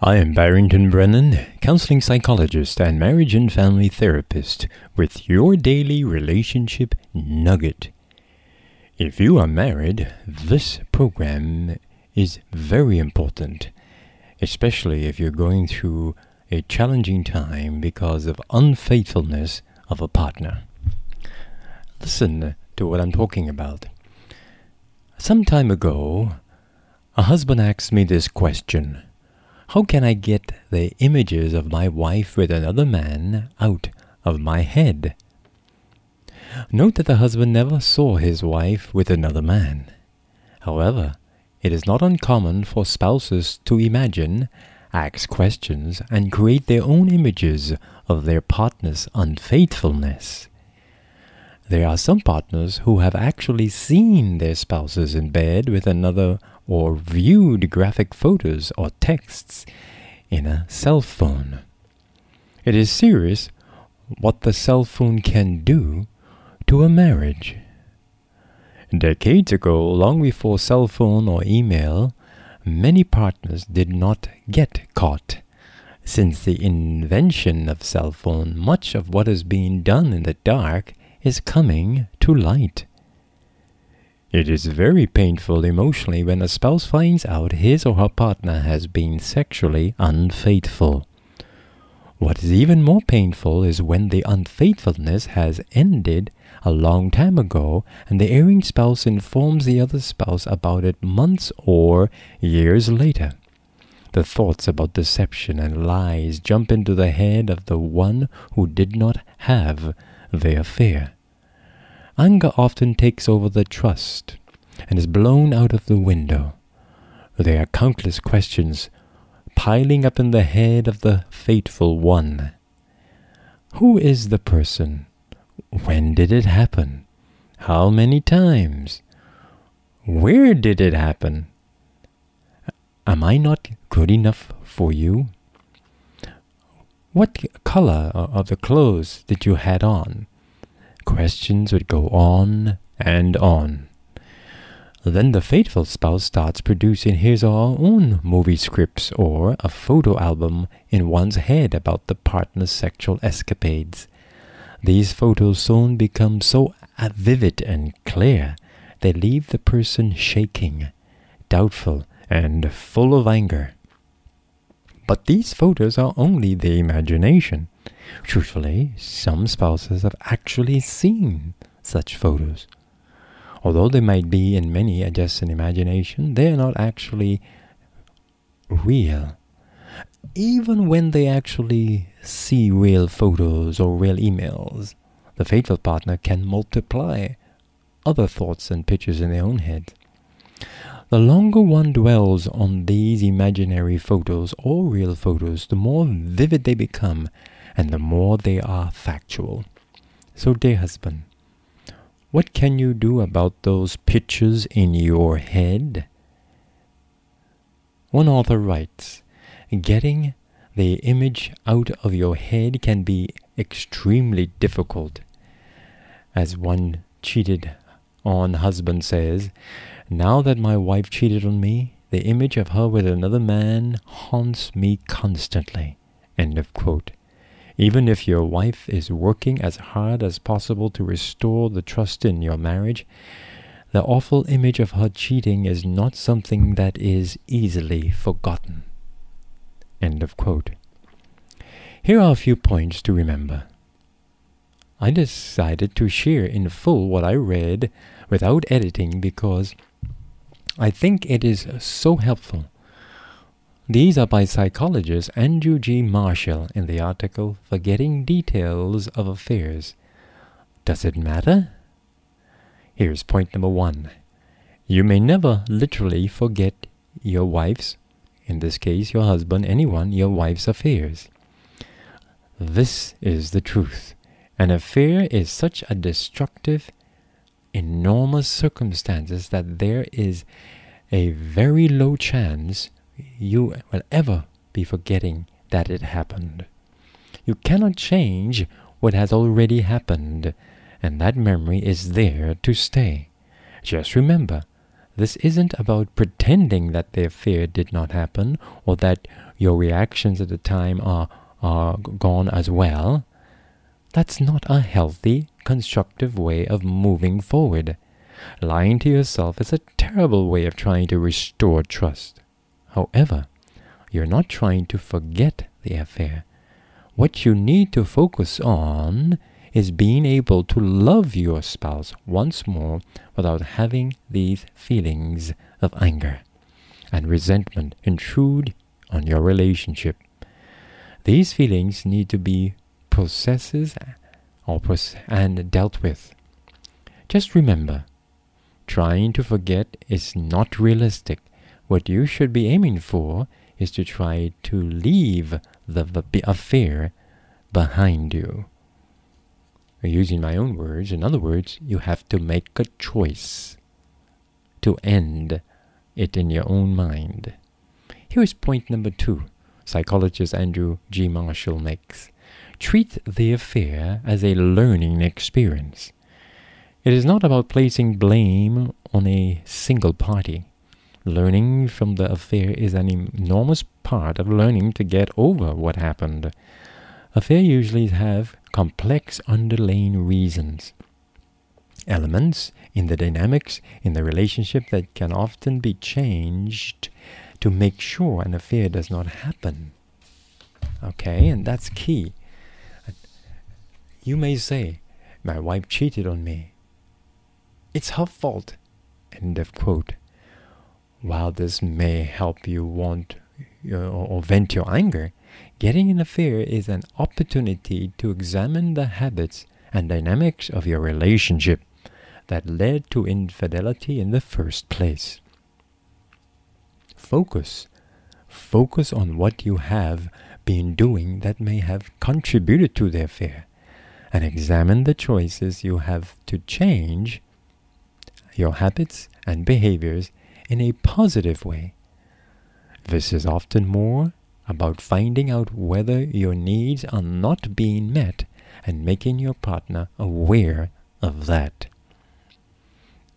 I am Barrington Brennan, counseling psychologist and marriage and family therapist, with your daily relationship nugget. If you are married, this program is very important, especially if you're going through a challenging time because of unfaithfulness of a partner. Listen to what I'm talking about. Some time ago, a husband asked me this question. How can I get the images of my wife with another man out of my head? Note that the husband never saw his wife with another man. However, it is not uncommon for spouses to imagine, ask questions, and create their own images of their partner's unfaithfulness. There are some partners who have actually seen their spouses in bed with another or viewed graphic photos or texts in a cell phone. It is serious what the cell phone can do to a marriage. Decades ago, long before cell phone or email, many partners did not get caught. Since the invention of cell phone, much of what is being done in the dark is coming to light. It is very painful emotionally when a spouse finds out his or her partner has been sexually unfaithful. What is even more painful is when the unfaithfulness has ended a long time ago and the erring spouse informs the other spouse about it months or years later. The thoughts about deception and lies jump into the head of the one who did not have the affair. Anger often takes over the trust and is blown out of the window. There are countless questions piling up in the head of the faithful one. Who is the person? When did it happen? How many times? Where did it happen? Am I not good enough for you? What color of the clothes did you had on? Questions would go on and on. Then the faithful spouse starts producing his or her own movie scripts or a photo album in one's head about the partner's sexual escapades. These photos soon become so vivid and clear, they leave the person shaking, doubtful, and full of anger. But these photos are only the imagination. Truthfully, some spouses have actually seen such photos. Although they might be in many a just an imagination, they are not actually real. Even when they actually see real photos or real emails, the faithful partner can multiply other thoughts and pictures in their own head. The longer one dwells on these imaginary photos or real photos, the more vivid they become and the more they are factual. So, dear husband, what can you do about those pictures in your head? One author writes, Getting the image out of your head can be extremely difficult. As one cheated on husband says, Now that my wife cheated on me, the image of her with another man haunts me constantly. End of quote. Even if your wife is working as hard as possible to restore the trust in your marriage, the awful image of her cheating is not something that is easily forgotten. End of quote. Here are a few points to remember. I decided to share in full what I read without editing because I think it is so helpful these are by psychologist Andrew G. Marshall in the article Forgetting Details of Affairs. Does it matter? Here's point number one. You may never literally forget your wife's, in this case your husband, anyone, your wife's affairs. This is the truth. An affair is such a destructive, enormous circumstances that there is a very low chance you will ever be forgetting that it happened. You cannot change what has already happened, and that memory is there to stay. Just remember This isn't about pretending that the affair did not happen or that your reactions at the time are, are gone as well. That's not a healthy, constructive way of moving forward. Lying to yourself is a terrible way of trying to restore trust. However, you're not trying to forget the affair. What you need to focus on is being able to love your spouse once more without having these feelings of anger and resentment intrude on your relationship. These feelings need to be processed or and dealt with. Just remember, trying to forget is not realistic. What you should be aiming for is to try to leave the affair behind you. Using my own words, in other words, you have to make a choice to end it in your own mind. Here is point number two, psychologist Andrew G. Marshall makes. Treat the affair as a learning experience. It is not about placing blame on a single party. Learning from the affair is an enormous part of learning to get over what happened. Affairs usually have complex underlying reasons, elements in the dynamics in the relationship that can often be changed to make sure an affair does not happen. Okay, and that's key. You may say, My wife cheated on me. It's her fault. End of quote. While this may help you want uh, or vent your anger, getting in an fear is an opportunity to examine the habits and dynamics of your relationship that led to infidelity in the first place. Focus. Focus on what you have been doing that may have contributed to the fear and examine the choices you have to change your habits and behaviors in a positive way. This is often more about finding out whether your needs are not being met and making your partner aware of that.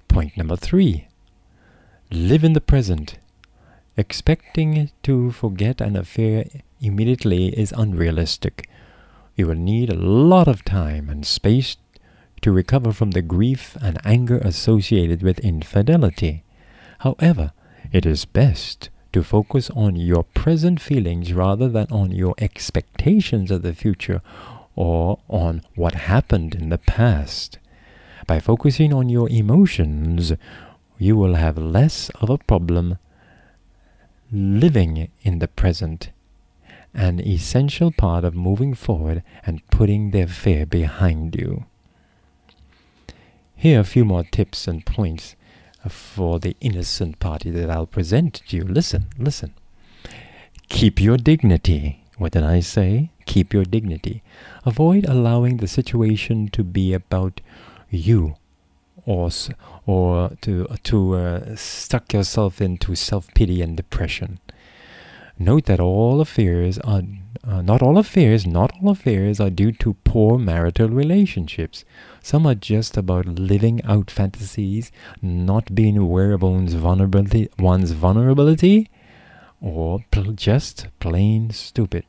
Point number three live in the present. Expecting to forget an affair immediately is unrealistic. You will need a lot of time and space to recover from the grief and anger associated with infidelity. However, it is best to focus on your present feelings rather than on your expectations of the future or on what happened in the past. By focusing on your emotions, you will have less of a problem living in the present, an essential part of moving forward and putting the fear behind you. Here are a few more tips and points for the innocent party that I'll present to you. Listen, listen. Keep your dignity. What did I say? Keep your dignity. Avoid allowing the situation to be about you or or to to uh, stuck yourself into self-pity and depression. Note that all affairs are uh, not all affairs, not all affairs are due to poor marital relationships. Some are just about living out fantasies, not being aware of one's vulnerability, one's vulnerability, or pl- just plain stupid.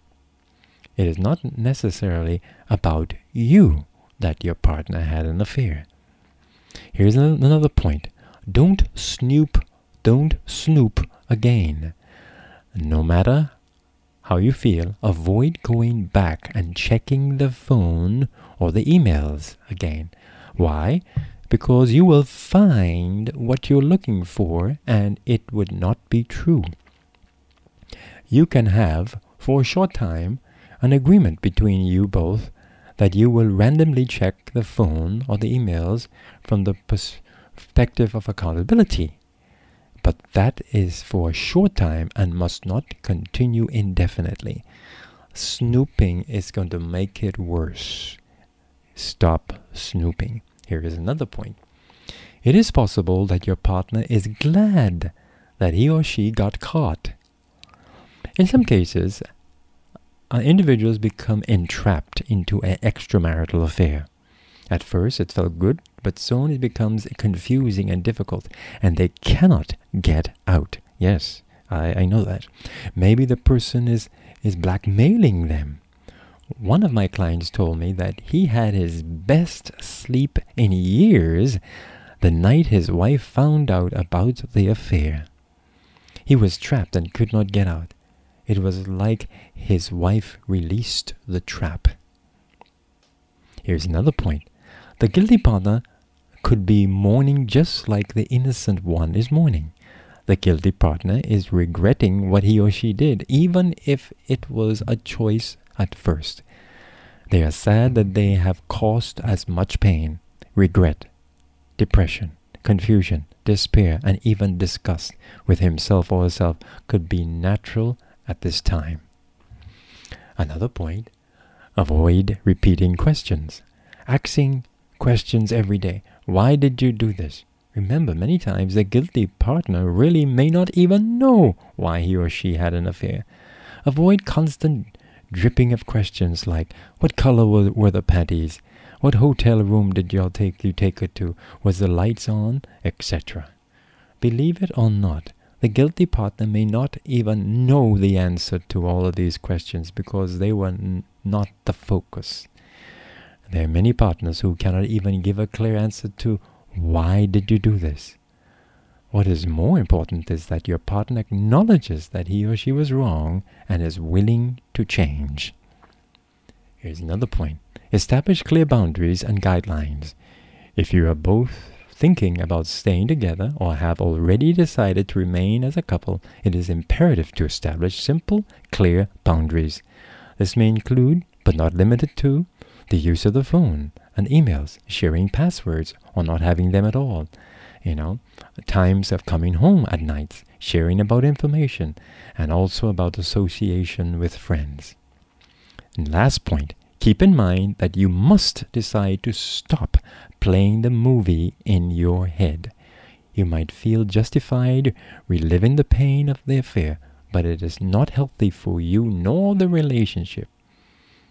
It is not necessarily about you that your partner had an affair. Here's another point. Don't snoop, don't snoop again. No matter how you feel, avoid going back and checking the phone or the emails again. Why? Because you will find what you're looking for and it would not be true. You can have, for a short time, an agreement between you both that you will randomly check the phone or the emails from the perspective of accountability but that is for a short time and must not continue indefinitely. Snooping is going to make it worse. Stop snooping. Here is another point. It is possible that your partner is glad that he or she got caught. In some cases, uh, individuals become entrapped into an extramarital affair. At first, it felt good but soon it becomes confusing and difficult, and they cannot get out. Yes, I, I know that. Maybe the person is, is blackmailing them. One of my clients told me that he had his best sleep in years the night his wife found out about the affair. He was trapped and could not get out. It was like his wife released the trap. Here's another point. The guilty partner could be mourning just like the innocent one is mourning. The guilty partner is regretting what he or she did, even if it was a choice at first. They are sad that they have caused as much pain, regret, depression, confusion, despair, and even disgust with himself or herself could be natural at this time. Another point avoid repeating questions. Asking questions every day. Why did you do this? Remember, many times the guilty partner really may not even know why he or she had an affair. Avoid constant dripping of questions like, What color were, were the panties? What hotel room did y'all take you take her to? Was the lights on? etc. Believe it or not, the guilty partner may not even know the answer to all of these questions because they were n- not the focus. There are many partners who cannot even give a clear answer to why did you do this? What is more important is that your partner acknowledges that he or she was wrong and is willing to change. Here's another point. Establish clear boundaries and guidelines. If you are both thinking about staying together or have already decided to remain as a couple, it is imperative to establish simple, clear boundaries. This may include, but not limited to, the use of the phone and emails, sharing passwords or not having them at all, you know, times of coming home at night, sharing about information, and also about association with friends. And last point, keep in mind that you must decide to stop playing the movie in your head. You might feel justified reliving the pain of the affair, but it is not healthy for you nor the relationship.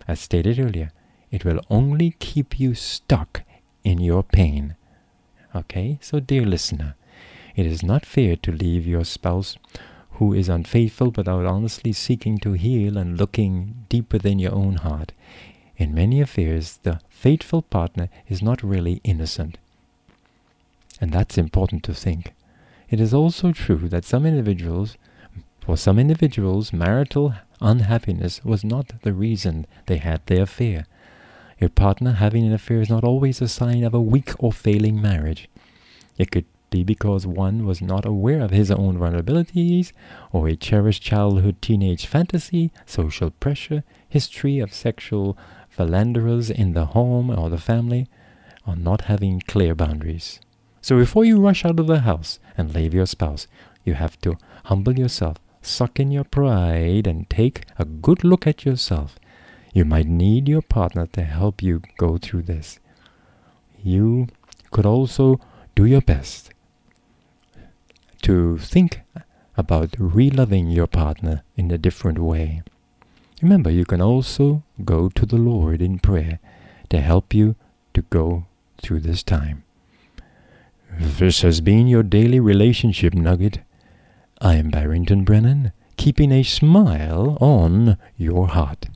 As stated earlier, it will only keep you stuck in your pain. Okay, so dear listener, it is not fair to leave your spouse who is unfaithful without honestly seeking to heal and looking deep within your own heart. In many affairs, the faithful partner is not really innocent. And that's important to think. It is also true that some individuals, for some individuals, marital unhappiness was not the reason they had their affair. Your partner having an affair is not always a sign of a weak or failing marriage. It could be because one was not aware of his own vulnerabilities, or a cherished childhood teenage fantasy, social pressure, history of sexual philanderers in the home or the family, or not having clear boundaries. So before you rush out of the house and leave your spouse, you have to humble yourself, suck in your pride, and take a good look at yourself you might need your partner to help you go through this. You could also do your best to think about reloving your partner in a different way. Remember, you can also go to the Lord in prayer to help you to go through this time. This has been your daily relationship nugget. I am Barrington Brennan, keeping a smile on your heart.